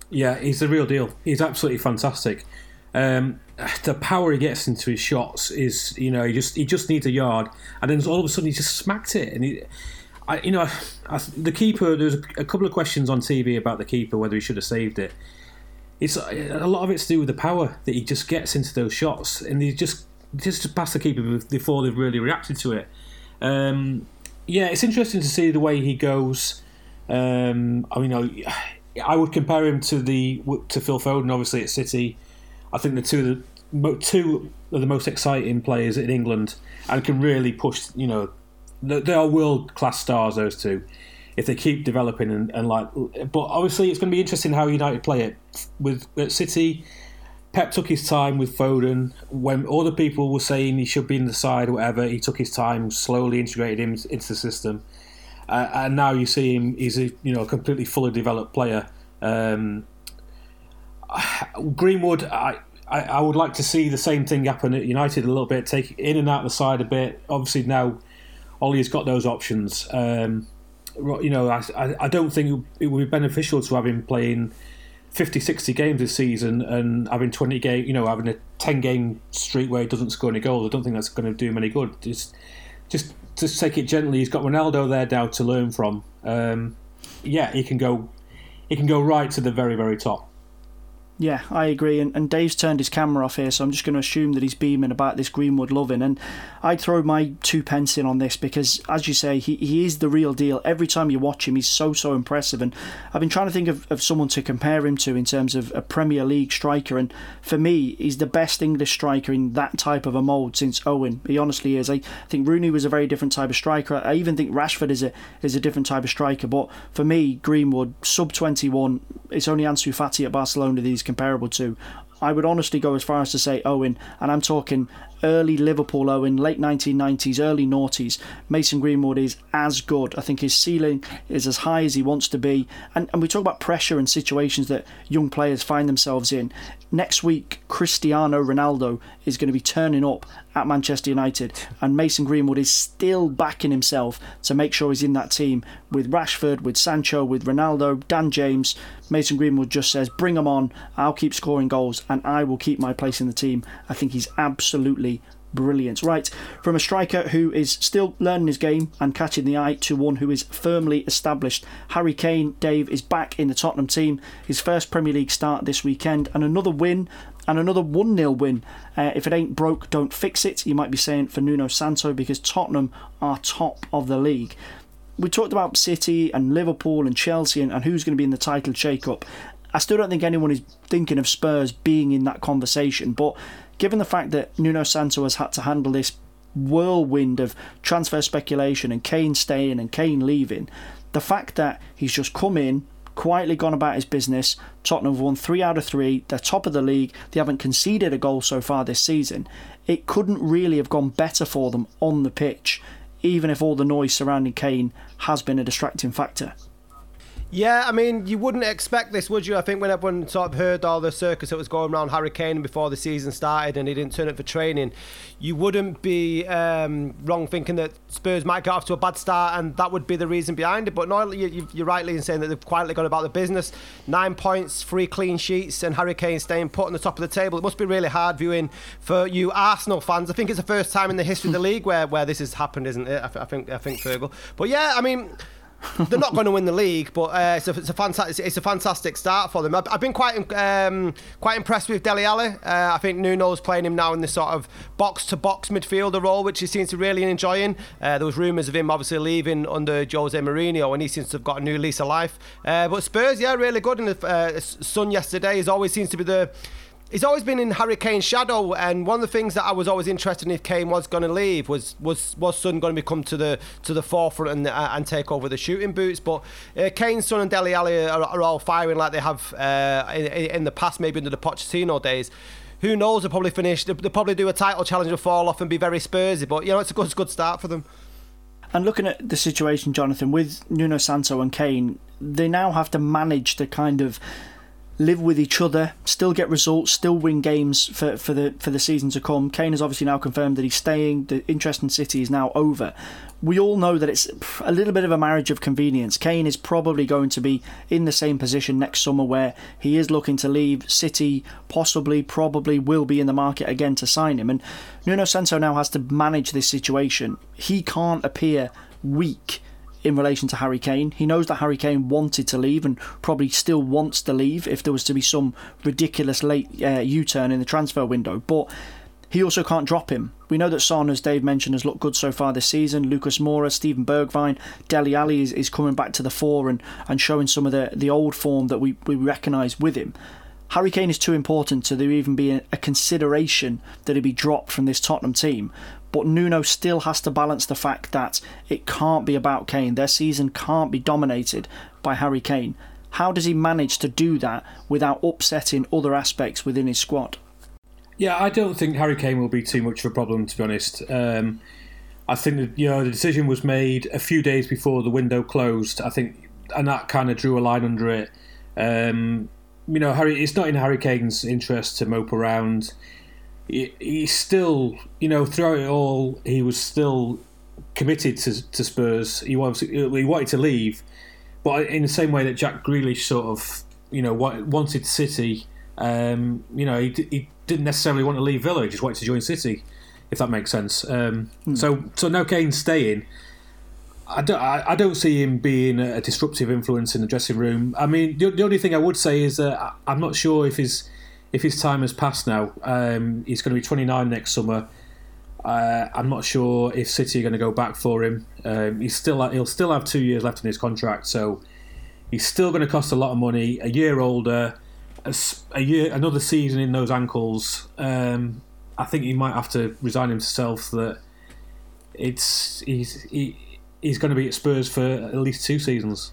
Yeah, he's the real deal. He's absolutely fantastic. Um, the power he gets into his shots is, you know, he just he just needs a yard, and then all of a sudden he just smacked it. And he, I, you know, I, the keeper. There's a, a couple of questions on TV about the keeper whether he should have saved it. It's a lot of it's to do with the power that he just gets into those shots, and he just just past the keeper before they've really reacted to it. Um, yeah, it's interesting to see the way he goes. Um, I mean, I would compare him to the to Phil Foden, obviously at City. I think the two of the two of the most exciting players in England, and can really push. You know, they are world class stars. Those two, if they keep developing and, and like. But obviously, it's going to be interesting how United play it with at City. Pep took his time with Foden. When all the people were saying he should be in the side whatever, he took his time, slowly integrated him into the system. Uh, and now you see him; he's a you know completely fully developed player. Um, Greenwood, I, I, I would like to see the same thing happen at United a little bit, take in and out the side a bit. Obviously now, Ollie's got those options. Um, you know, I, I don't think it would be beneficial to have him playing 50, 60 games this season and having 20 game, you know, having a 10 game streak where he doesn't score any goals. I don't think that's going to do him any good. Just, just just take it gently. He's got Ronaldo there now to learn from. Um, yeah, he can go. He can go right to the very very top. Yeah, I agree. And, and Dave's turned his camera off here, so I'm just going to assume that he's beaming about this Greenwood loving. And I'd throw my two pence in on this because, as you say, he, he is the real deal. Every time you watch him, he's so, so impressive. And I've been trying to think of, of someone to compare him to in terms of a Premier League striker. And for me, he's the best English striker in that type of a mould since Owen. He honestly is. I think Rooney was a very different type of striker. I even think Rashford is a, is a different type of striker. But for me, Greenwood, sub 21, it's only Ansu Fati at Barcelona he's comparable to. I would honestly go as far as to say Owen, and I'm talking early Liverpool Owen, late 1990s, early noughties. Mason Greenwood is as good. I think his ceiling is as high as he wants to be. And, and we talk about pressure and situations that young players find themselves in. Next week, Cristiano Ronaldo is going to be turning up at Manchester United, and Mason Greenwood is still backing himself to make sure he's in that team with Rashford, with Sancho, with Ronaldo, Dan James. Mason Greenwood just says, Bring him on, I'll keep scoring goals, and I will keep my place in the team. I think he's absolutely brilliant. Right, from a striker who is still learning his game and catching the eye to one who is firmly established. Harry Kane, Dave, is back in the Tottenham team. His first Premier League start this weekend and another win and another 1 0 win. Uh, if it ain't broke, don't fix it, you might be saying for Nuno Santo because Tottenham are top of the league. We talked about City and Liverpool and Chelsea and, and who's going to be in the title shake up. I still don't think anyone is thinking of Spurs being in that conversation, but given the fact that Nuno Santo has had to handle this whirlwind of transfer speculation and Kane staying and Kane leaving, the fact that he's just come in, quietly gone about his business, Tottenham have won three out of three, they're top of the league, they haven't conceded a goal so far this season. It couldn't really have gone better for them on the pitch, even if all the noise surrounding Kane has been a distracting factor. Yeah, I mean, you wouldn't expect this, would you? I think when everyone sort of heard all the circus that was going around Harry Kane before the season started and he didn't turn up for training, you wouldn't be um, wrong thinking that Spurs might get off to a bad start and that would be the reason behind it. But no, you, you're rightly in saying that they've quietly gone about the business. Nine points, three clean sheets, and Harry Kane staying put on the top of the table. It must be really hard viewing for you Arsenal fans. I think it's the first time in the history of the league where, where this has happened, isn't it? I, I think I think Fergal. But yeah, I mean they're not going to win the league, but uh, it's, a, it's, a, fantastic it's a fantastic start for them. I've, I've been quite um, quite impressed with Dele Alli. Uh, I think Nuno's playing him now in this sort of box to box midfielder role, which he seems to really enjoying. Uh, there was rumours of him obviously leaving under Jose Mourinho, and he seems to have got a new lease of life. Uh, but Spurs, yeah, really good. And the uh, Son yesterday, is always seems to be the he's always been in Harry Kane's shadow, and one of the things that I was always interested in if Kane was going to leave was was was Son going to become to the to the forefront and uh, and take over the shooting boots. But uh, Kane's Son and Dele Alli are, are, all firing like they have uh, in, in, the past, maybe under the Pochettino days. Who knows? They'll probably finish. They'll, they'll probably do a title challenge and fall off and be very Spursy. But you know, it's a good, it's a good start for them. And looking at the situation, Jonathan, with Nuno Santo and Kane, they now have to manage the kind of live with each other, still get results, still win games for, for the for the season to come. Kane has obviously now confirmed that he's staying. The interest in City is now over. We all know that it's a little bit of a marriage of convenience. Kane is probably going to be in the same position next summer where he is looking to leave. City possibly, probably will be in the market again to sign him. And Nuno Santo now has to manage this situation. He can't appear weak in relation to Harry Kane. He knows that Harry Kane wanted to leave and probably still wants to leave if there was to be some ridiculous late uh, U turn in the transfer window. But he also can't drop him. We know that Son, as Dave mentioned, has looked good so far this season. Lucas Moura, Steven Bergwijn, Dele Alli is, is coming back to the fore and, and showing some of the, the old form that we, we recognise with him. Harry Kane is too important to there even be a, a consideration that he be dropped from this Tottenham team. But Nuno still has to balance the fact that it can't be about Kane. Their season can't be dominated by Harry Kane. How does he manage to do that without upsetting other aspects within his squad? Yeah, I don't think Harry Kane will be too much of a problem, to be honest. Um, I think that you know the decision was made a few days before the window closed. I think, and that kind of drew a line under it. Um, you know, Harry, it's not in Harry Kane's interest to mope around he, he's still, you know, throughout it all, he was still committed to, to Spurs. He wanted, he wanted to leave, but in the same way that Jack Grealish sort of, you know, wanted City. Um, you know, he, he didn't necessarily want to leave Villa; he just wanted to join City, if that makes sense. Um, hmm. So, so now Kane's staying. I don't, I, I, don't see him being a disruptive influence in the dressing room. I mean, the, the only thing I would say is that I'm not sure if his if his time has passed now, um, he's going to be 29 next summer. Uh, I'm not sure if City are going to go back for him. Um, he's still he'll still have two years left in his contract, so he's still going to cost a lot of money. A year older, a, a year another season in those ankles. Um, I think he might have to resign himself that it's he's he, he's going to be at Spurs for at least two seasons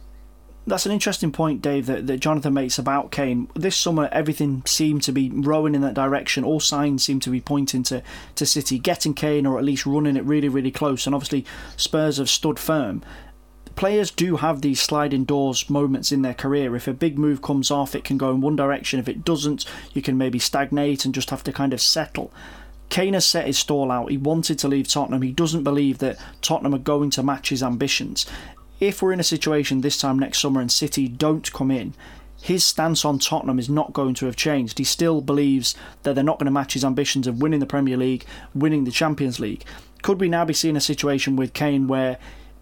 that's an interesting point, Dave, that, that Jonathan makes about Kane. This summer, everything seemed to be rowing in that direction. All signs seem to be pointing to, to City getting Kane or at least running it really, really close. And obviously, Spurs have stood firm. Players do have these sliding doors moments in their career. If a big move comes off, it can go in one direction. If it doesn't, you can maybe stagnate and just have to kind of settle. Kane has set his stall out. He wanted to leave Tottenham. He doesn't believe that Tottenham are going to match his ambitions if we're in a situation this time next summer and City don't come in, his stance on Tottenham is not going to have changed. He still believes that they're not going to match his ambitions of winning the Premier League, winning the Champions League. Could we now be seeing a situation with Kane where,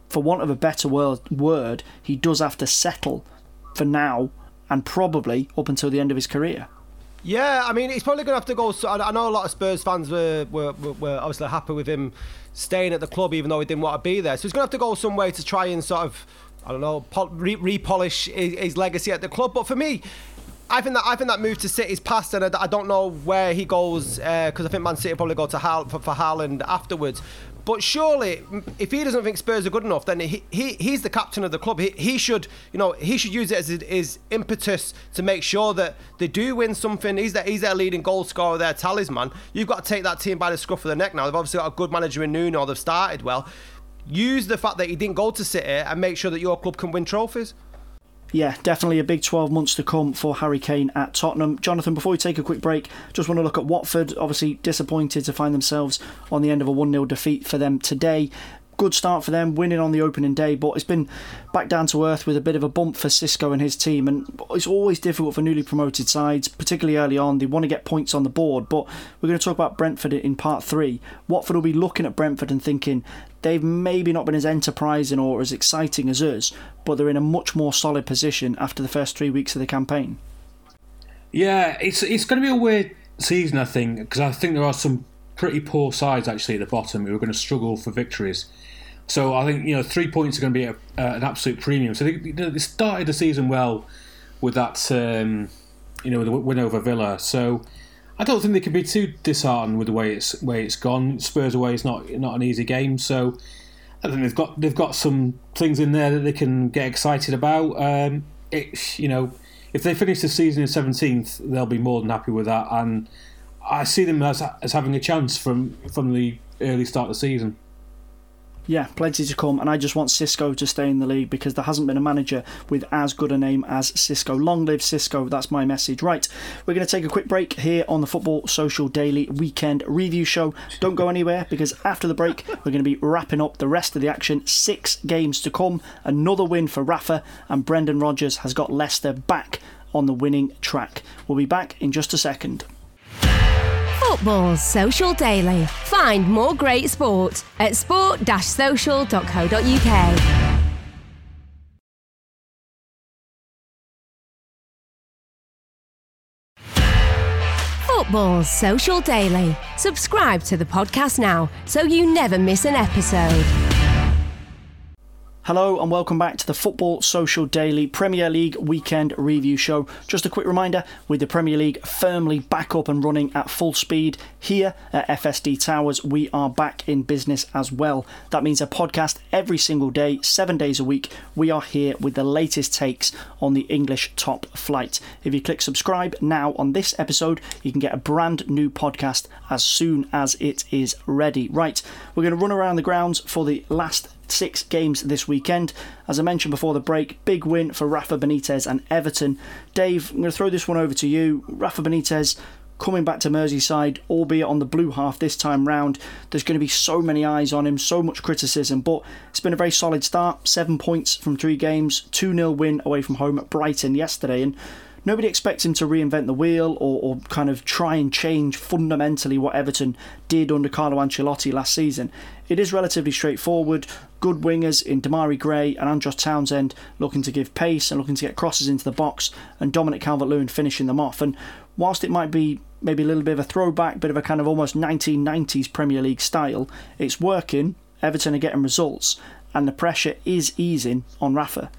for want of a better word, he does have to settle for now and probably up until the end of his career? Yeah, I mean, he's probably going to have to go. I know a lot of Spurs fans were, were, were obviously happy with him staying at the club, even though he didn't want to be there. So he's going to have to go some way to try and sort of, I don't know, re- repolish his, his legacy at the club. But for me, I think that I think that move to City's past, and I, I don't know where he goes because uh, I think Man City probably go to Hal, for, for Haaland afterwards. But surely, if he doesn't think Spurs are good enough, then he, he he's the captain of the club. He, he should, you know, he should use it as his impetus to make sure that they do win something. He's their, he's their leading goal scorer, their talisman. You've got to take that team by the scruff of the neck now. They've obviously got a good manager in Nuno. They've started well. Use the fact that he didn't go to City and make sure that your club can win trophies yeah, definitely a big 12 months to come for Harry Kane at Tottenham. Jonathan, before we take a quick break, just want to look at Watford. Obviously, disappointed to find themselves on the end of a 1 0 defeat for them today good start for them, winning on the opening day, but it's been back down to earth with a bit of a bump for Cisco and his team. And it's always difficult for newly promoted sides, particularly early on. They want to get points on the board, but we're going to talk about Brentford in part three. Watford will be looking at Brentford and thinking they've maybe not been as enterprising or as exciting as us, but they're in a much more solid position after the first three weeks of the campaign. Yeah, it's it's going to be a weird season, I think, because I think there are some pretty poor sides actually at the bottom who are going to struggle for victories. So I think you know three points are going to be a, uh, an absolute premium. So they, they, started the season well with that um, you know the win over Villa. So I don't think they can be too disheartened with the way it's way it's gone. Spurs away is not not an easy game, so I think they've got they've got some things in there that they can get excited about. Um, it, you know, if they finish the season in seventeenth, they'll be more than happy with that, and I see them as as having a chance from from the early start of the season. Yeah, plenty to come, and I just want Cisco to stay in the league because there hasn't been a manager with as good a name as Cisco. Long live Cisco, that's my message. Right, we're going to take a quick break here on the Football Social Daily Weekend Review Show. Don't go anywhere because after the break, we're going to be wrapping up the rest of the action. Six games to come, another win for Rafa, and Brendan Rodgers has got Leicester back on the winning track. We'll be back in just a second. Football Social Daily. Find more great sport at sport-social.co.uk. Football Social Daily. Subscribe to the podcast now so you never miss an episode. Hello and welcome back to the Football Social Daily Premier League Weekend Review Show. Just a quick reminder with the Premier League firmly back up and running at full speed here at FSD Towers, we are back in business as well. That means a podcast every single day, seven days a week. We are here with the latest takes on the English top flight. If you click subscribe now on this episode, you can get a brand new podcast as soon as it is ready. Right, we're going to run around the grounds for the last six games this weekend. As I mentioned before the break, big win for Rafa Benitez and Everton. Dave, I'm going to throw this one over to you. Rafa Benitez coming back to Merseyside, albeit on the blue half this time round. There's going to be so many eyes on him, so much criticism, but it's been a very solid start. Seven points from three games, 2 0 win away from home at Brighton yesterday. And nobody expects him to reinvent the wheel or, or, kind of try and change fundamentally what Everton did under Carlo Ancelotti last season. It is relatively straightforward. Good wingers in Demarai Gray and Andros Townsend looking to give pace and looking to get crosses into the box, and Dominic Calvert Lewin finishing them off. And whilst it might be maybe a little bit of a throwback, bit of a kind of almost 1990s Premier League style, it's working. Everton are getting results, and the pressure is easing on Rafa.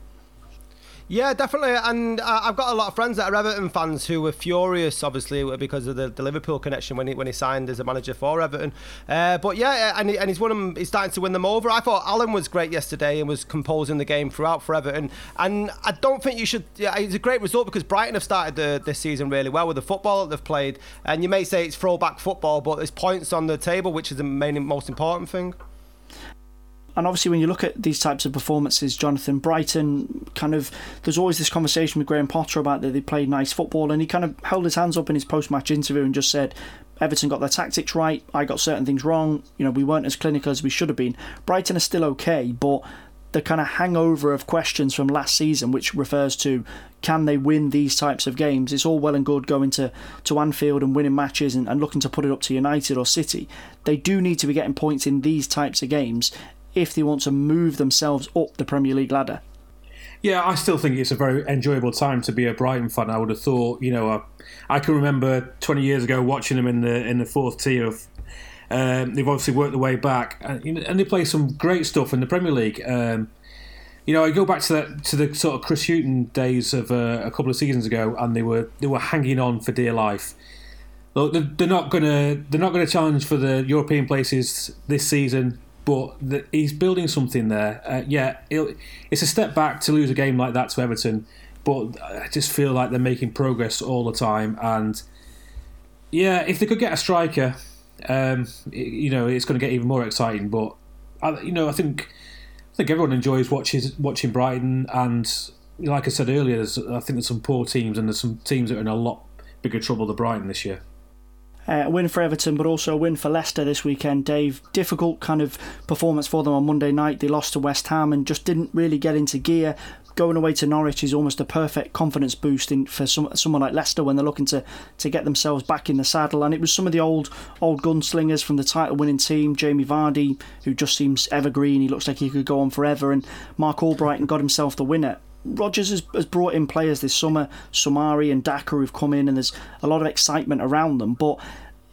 Yeah, definitely. And uh, I've got a lot of friends that are Everton fans who were furious, obviously, because of the, the Liverpool connection when he when he signed as a manager for Everton. Uh, but yeah, and, he, and he's won them. He's starting to win them over. I thought Allan was great yesterday and was composing the game throughout for Everton. And I don't think you should. Yeah, it's a great result because Brighton have started the, this season really well with the football that they've played. And you may say it's throwback football, but there's points on the table, which is the main most important thing and obviously when you look at these types of performances, Jonathan Brighton kind of there's always this conversation with Graham Potter about that they played nice football, and he kind of held his hands up in his post-match interview and just said. Everton got their tactics right. I got certain things wrong. You know, we weren't as clinical as we should have been. Brighton are still okay, but the kind of hangover of questions from last season, which refers to can they win these types of games? It's all well and good going to, to Anfield and winning matches and, and looking to put it up to United or City. They do need to be getting points in these types of games if they want to move themselves up the Premier League ladder. Yeah, I still think it's a very enjoyable time to be a Brighton fan. I would have thought, you know, uh, I can remember 20 years ago watching them in the in the fourth tier of. Um, they've obviously worked their way back, and, and they play some great stuff in the Premier League. Um, you know, I go back to that to the sort of Chris Hughton days of uh, a couple of seasons ago, and they were they were hanging on for dear life. Look, they're not gonna they're not gonna challenge for the European places this season but the, he's building something there. Uh, yeah, it's a step back to lose a game like that to Everton, but I just feel like they're making progress all the time. And yeah, if they could get a striker, um, you know, it's going to get even more exciting. But I, you know, I think I think everyone enjoys watches, watching Brighton, and like I said earlier, I think there's some poor teams, and there's some teams that are in a lot bigger trouble than Brighton this year. Uh, a win for Everton, but also a win for Leicester this weekend, Dave. Difficult kind of performance for them on Monday night. They lost to West Ham and just didn't really get into gear. Going away to Norwich is almost a perfect confidence boost in, for some, someone like Leicester when they're looking to, to get themselves back in the saddle. And it was some of the old old gunslingers from the title winning team, Jamie Vardy, who just seems evergreen. He looks like he could go on forever. And Marc Albrighton got himself the winner. Rodgers has, has, brought in players this summer, Soumaré and Daka, who've come in, and there's a lot of excitement around them. But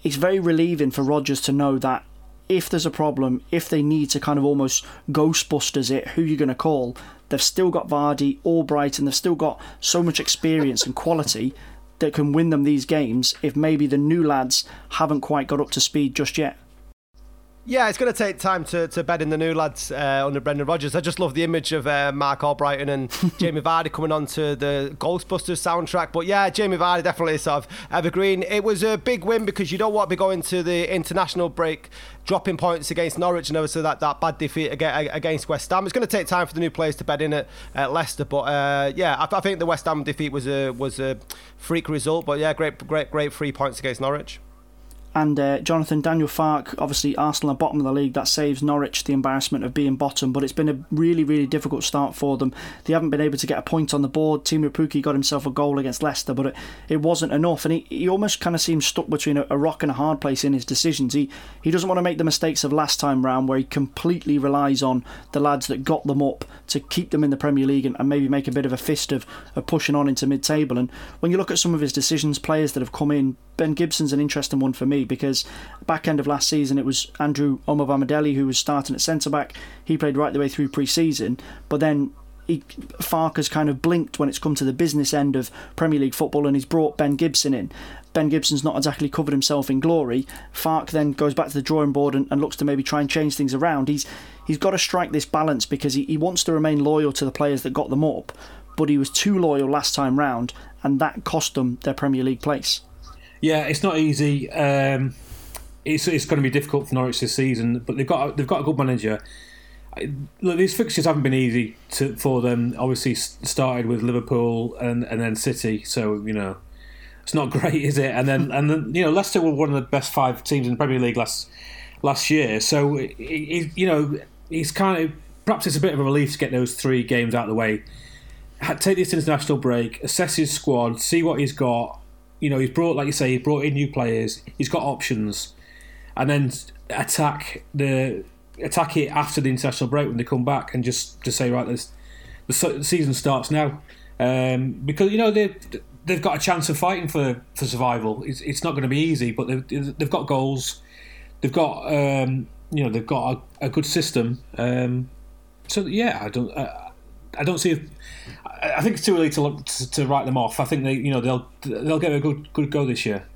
it's very relieving for Rodgers to know that if there's a problem, if they need to kind of almost Ghostbusters it, who you're going to call, they've still got Vardy, Albright, and they've still got so much experience and quality that can win them these games if maybe the new lads haven't quite got up to speed just yet. Yeah, it's going to take time to, to bed in the new lads uh, under Brendan Rodgers. I just love the image of uh, Marc Albrighton and Jamie Vardy coming on to the Ghostbusters soundtrack. But yeah, Jamie Vardy definitely sort of evergreen. It was a big win because you don't want to be going to the international break dropping points against Norwich and obviously that, that bad defeat against West Ham. It's going to take time for the new players to bed in at, at Leicester. But uh, yeah, I, I, think the West Ham defeat was a, was a freak result. But yeah, great, great, great three points against Norwich. And uh, Jonathan Daniel Farke, obviously Arsenal are bottom of the league. That saves Norwich the embarrassment of being bottom, but it's been a really, really difficult start for them. They haven't been able to get a point on the board. Teemu Pukki got himself a goal against Leicester, but it, it wasn't enough. And he, he almost kind of seems stuck between a, a rock and a hard place in his decisions. He he doesn't want to make the mistakes of last time round, where he completely relies on the lads that got them up to keep them in the Premier League and, and maybe make a bit of a fist of, of pushing on into mid-table. And when you look at some of his decisions, players that have come in, Ben Gibson's an interesting one for me because back end of last season it was Andrew Omobamidele who was starting at centre back. He played right the way through pre-season, but then he, has kind of blinked when it's come to the business end of Premier League football and he's brought Ben Gibson in. Ben Gibson's not exactly covered himself in glory. Farke then goes back to the drawing board and, and looks to maybe try and change things around. He's he's got to strike this balance because he, he wants to remain loyal to the players that got them up, but he was too loyal last time round, and that cost them their Premier League place. Yeah, it's not easy. Um, it's it's going to be difficult for Norwich this season, but they've got they've got a good manager. Look, these fixtures haven't been easy to, for them. Obviously, started with Liverpool and, and then City, so you know it's not great, is it? And then and then you know Leicester were one of the best five teams in the Premier League last last year, so it, it, you know it's kind of perhaps it's a bit of a relief to get those three games out of the way. Take this international break, assess his squad, see what he's got, you know, he's brought, like you say, he brought in new players. He's got options, and then attack the attack it after the international break when they come back, and just just say right, this the season starts now, um, because you know they they've got a chance of fighting for, for survival. It's, it's not going to be easy, but they've they've got goals, they've got um, you know they've got a, a good system. Um, so yeah, I don't. I don't see. I think it's too early to, to, to write them off. I think they, you know, they'll they'll get a good good go this year.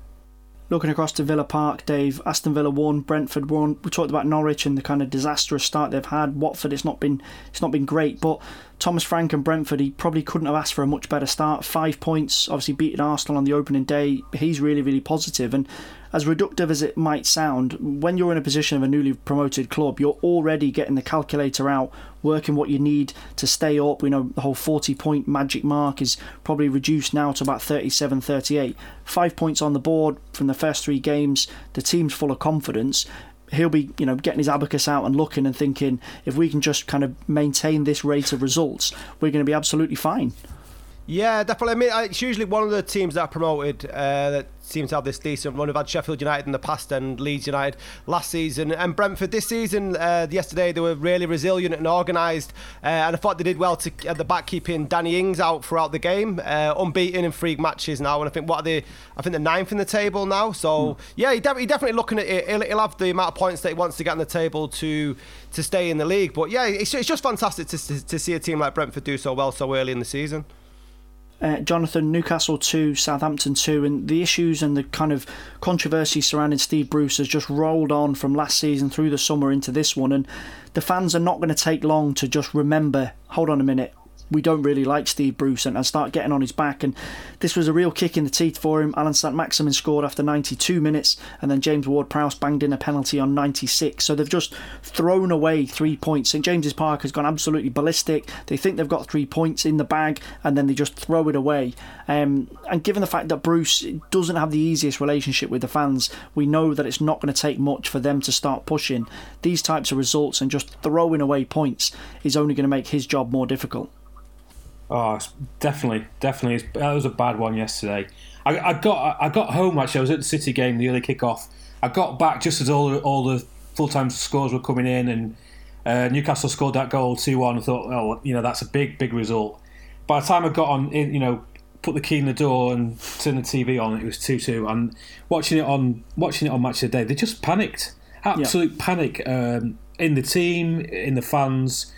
Looking across to Villa Park, Dave, Aston Villa won, Brentford won. We talked about Norwich and the kind of disastrous start they've had. Watford, it's not been it's not been great, but Thomas Frank and Brentford, he probably couldn't have asked for a much better start. Five points, obviously beating Arsenal on the opening day. He's really really positive. and as reductive as it might sound, when you're in a position of a newly promoted club, you're already getting the calculator out, working what you need to stay up. We know the whole 40 point magic mark is probably reduced now to about 37 38. Five points on the board from the first three games. The team's full of confidence he'll be you know getting his abacus out and looking and thinking if we can just kind of maintain this rate of results we're going to be absolutely fine yeah, definitely. I mean, it's usually one of the teams that are promoted uh, that seems to have this decent run. We've had Sheffield United in the past and Leeds United last season. And Brentford this season, uh, yesterday, they were really resilient and organised. Uh, and I thought they did well to at the back keeping Danny Ings out throughout the game. Uh, unbeaten in three matches now. And I think what are they? I think they're ninth in the table now. So, mm. yeah, he, de- he definitely looking at it. He'll, he'll, have the amount of points that he wants to get on the table to to stay in the league. But yeah, it's, it's just fantastic to, to see a team like Brentford do so well so early in the season uh, Jonathan, Newcastle 2, Southampton 2, and the issues and the kind of controversy surrounding Steve Bruce has just rolled on from last season through the summer into this one. And the fans are not going to take long to just remember hold on a minute, we don't really like Steve Bruce and, and start getting on his back. And this was a real kick in the teeth for him. Alan Saint-Maximin scored after 92 minutes, and then James Ward-Prowse banged in a penalty on 96. So they've just thrown away three points. St James's Park has gone absolutely ballistic. They think they've got three points in the bag, and then they just throw it away. Um, and given the fact that Bruce doesn't have the easiest relationship with the fans, we know that it's not going to take much for them to start pushing. These types of results and just throwing away points is only going to make his job more difficult. Oh, definitely, definitely. That was a bad one yesterday. I, I, got I got home actually. I was at the City game, the early kickoff. I got back just as all the, all the full time scores were coming in, and uh, Newcastle scored that goal two one. I thought, oh, you know, that's a big big result. By the time I got on, you know, put the key in the door and turned the TV on, it was two two. And watching it on watching it on Match of the Day, they just panicked, absolute yeah. panic um, in the team, in the fans.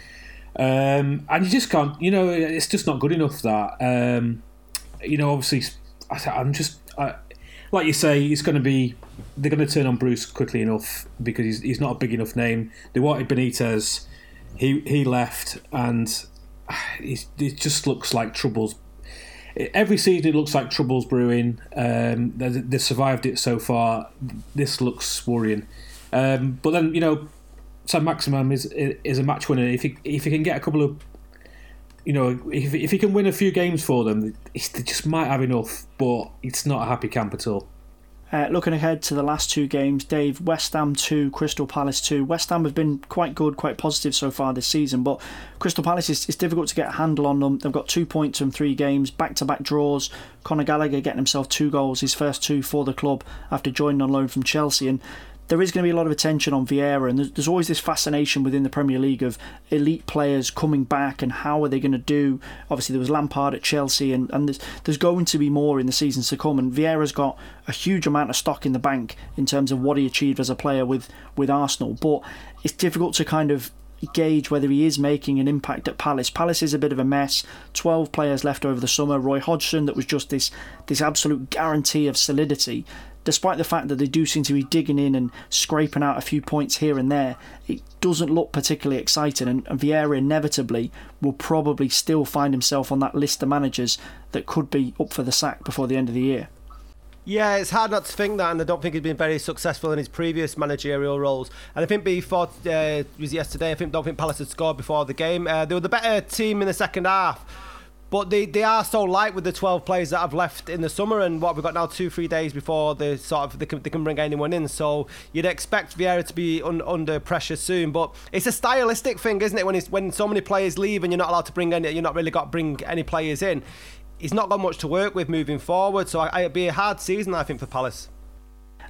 Um, and you just can't, you know, it's just not good enough that. Um, you know, obviously, I, I'm just I, like you say, it's going to be they're going to turn on Bruce quickly enough because he's he's not a big enough name. They wanted Benitez, he he left, and it just looks like troubles. Every season it looks like troubles brewing. Um, they, they've survived it so far. This looks worrying. Um, but then you know, Saint-Maximin is is a match winner. If he if he can get a couple of you know, if, if he can win a few games for them, they just might have enough, but it's not a happy camp at all. Uh, looking ahead to the last two games, Dave, West Ham 2, Crystal Palace 2. West Ham have been quite good, quite positive so far this season, but Crystal Palace is it's difficult to get a handle on them. They've got two points from three games, back to back draws. Conor Gallagher getting himself two goals, his first two for the club after joining on loan from Chelsea. And there is going to be a lot of attention on Vieira, and there's, there's, always this fascination within the Premier League of elite players coming back and how are they going to do. Obviously, there was Lampard at Chelsea, and, and there's, there's going to be more in the seasons to come. And Vieira's got a huge amount of stock in the bank in terms of what he achieved as a player with, with Arsenal, but it's difficult to kind of gauge whether he is making an impact at Palace. Palace is a bit of a mess. 12 players left over the summer. Roy Hodgson, that was just this this absolute guarantee of solidity despite the fact that they do seem to be digging in and scraping out a few points here and there, it doesn't look particularly exciting. And, Vieira inevitably will probably still find himself on that list of managers that could be up for the sack before the end of the year. Yeah, it's hard not to think that, and I don't think he's been very successful in his previous managerial roles. And I think before uh, was yesterday, I think don't think Palace had scored before the game. Uh, they were the better team in the second half but they, they are so light with the 12 players that have left in the summer, and what we've got now two, three days before they sort of they can, they can bring anyone in. So you'd expect Vieira to be un, under pressure soon. But it's a stylistic thing, isn't it? When it's, when so many players leave and you're not allowed to bring any, you're not really got to bring any players in. He's not got much to work with moving forward. So I, it'd be a hard season, I think, for Palace.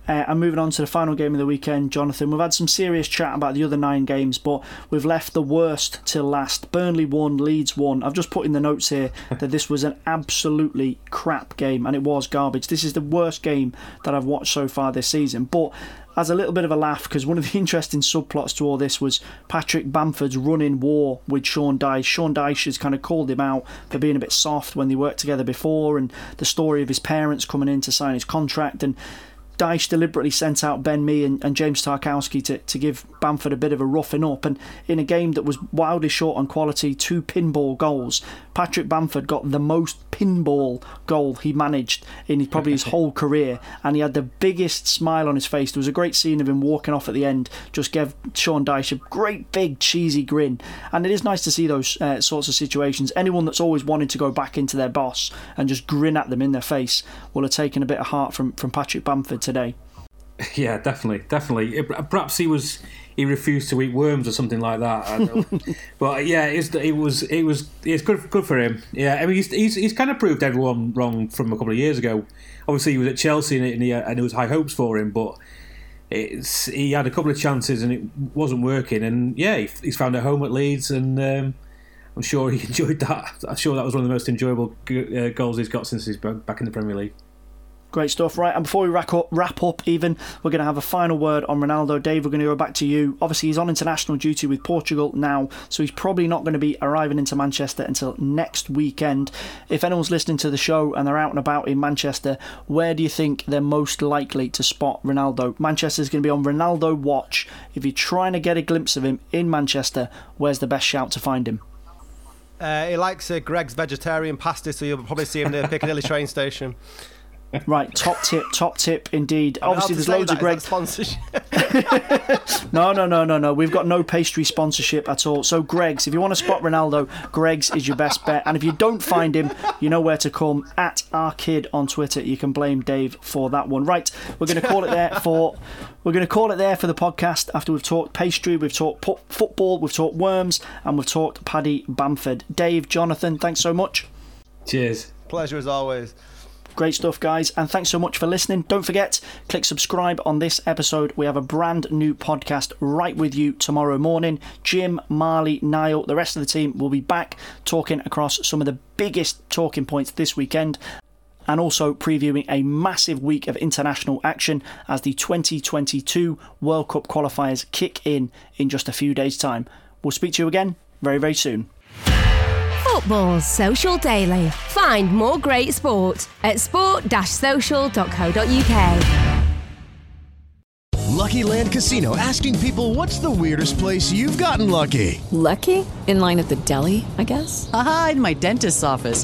Uh, and moving on to the final game of the weekend, Jonathan, we've had some serious chat about the other nine games, but we've left the worst till last. Burnley won, Leeds won. I've just put in the notes here that this was an absolutely crap game, and it was garbage. This is the worst game that I've watched so far this season. But as a little bit of a laugh because one of the interesting subplots to all this was Patrick Bamford's running war with Sean Dyche. Sean Dyche has kind of called him out for being a bit soft when they worked together before, and the story of his parents coming in to sign his contract. And Dyche deliberately sent out Ben Mee and, and, James Tarkowski to, to give Bamford a bit of a roughing up. And in a game that was wildly short on quality, two pinball goals, Patrick Bamford got the most pinball goal he managed in probably his whole career. And he had the biggest smile on his face. There was a great scene of him walking off at the end, just gave Sean Dyche a great big cheesy grin. And it is nice to see those uh, sorts of situations. Anyone that's always wanted to go back into their boss and just grin at them in their face will have taken a bit of heart from, from Patrick Bamford today. Yeah, definitely, definitely. Perhaps he was he refused to eat worms or something like that. but yeah, it was it was it's good good for him. Yeah, I mean he's, he's, he's kind of proved everyone wrong from a couple of years ago. Obviously, he was at Chelsea and, he, and there was high hopes for him, but it's he had a couple of chances and it wasn't working. And yeah, he, he's found a home at Leeds and. Um, I'm sure he enjoyed that. I'm sure that was one of the most enjoyable uh, goals he's got since he's back in the Premier League. Great stuff, right? And before we wrap up, wrap up, even we're going to have a final word on Ronaldo. Dave, we're going to go back to you. Obviously, he's on international duty with Portugal now, so he's probably not going to be arriving into Manchester until next weekend. If anyone's listening to the show and they're out and about in Manchester, where do you think they're most likely to spot Ronaldo? Manchester's going to be on Ronaldo watch. If you're trying to get a glimpse of him in Manchester, where's the best shout to find him? Uh, he likes uh, Greggs vegetarian pasta, so you'll probably see him near Piccadilly train station. Right, top tip, top tip indeed. I Obviously, there's loads that, of Greggs sponsorship. no, no, no, no, no. We've got no pastry sponsorship at all. So, Greggs, if you want to spot Ronaldo, Greggs is your best bet. And if you don't find him, you know where to come at our kid on Twitter. You can blame Dave for that one. Right, we're going to call it there for we're going to call it there for the podcast. After we've talked pastry, we've talked football, we've talked worms, and we've talked Paddy Bamford. Dave, Jonathan, thanks so much. Cheers. Pleasure as always. Great stuff, guys, and thanks so much for listening. Don't forget, click subscribe on this episode. We have a brand new podcast right with you tomorrow morning. Jim, Marley, Niall, the rest of the team will be back talking across some of the biggest talking points this weekend and also previewing a massive week of international action as the 2022 World Cup qualifiers kick in in just a few days' time. We'll speak to you again very, very soon Football Social Daily. Find more great sport at sport-social.co.uk. Lucky Land Casino asking people what's the weirdest place you've gotten lucky? Lucky? In line at the deli, I guess? Aha, in my dentist's office.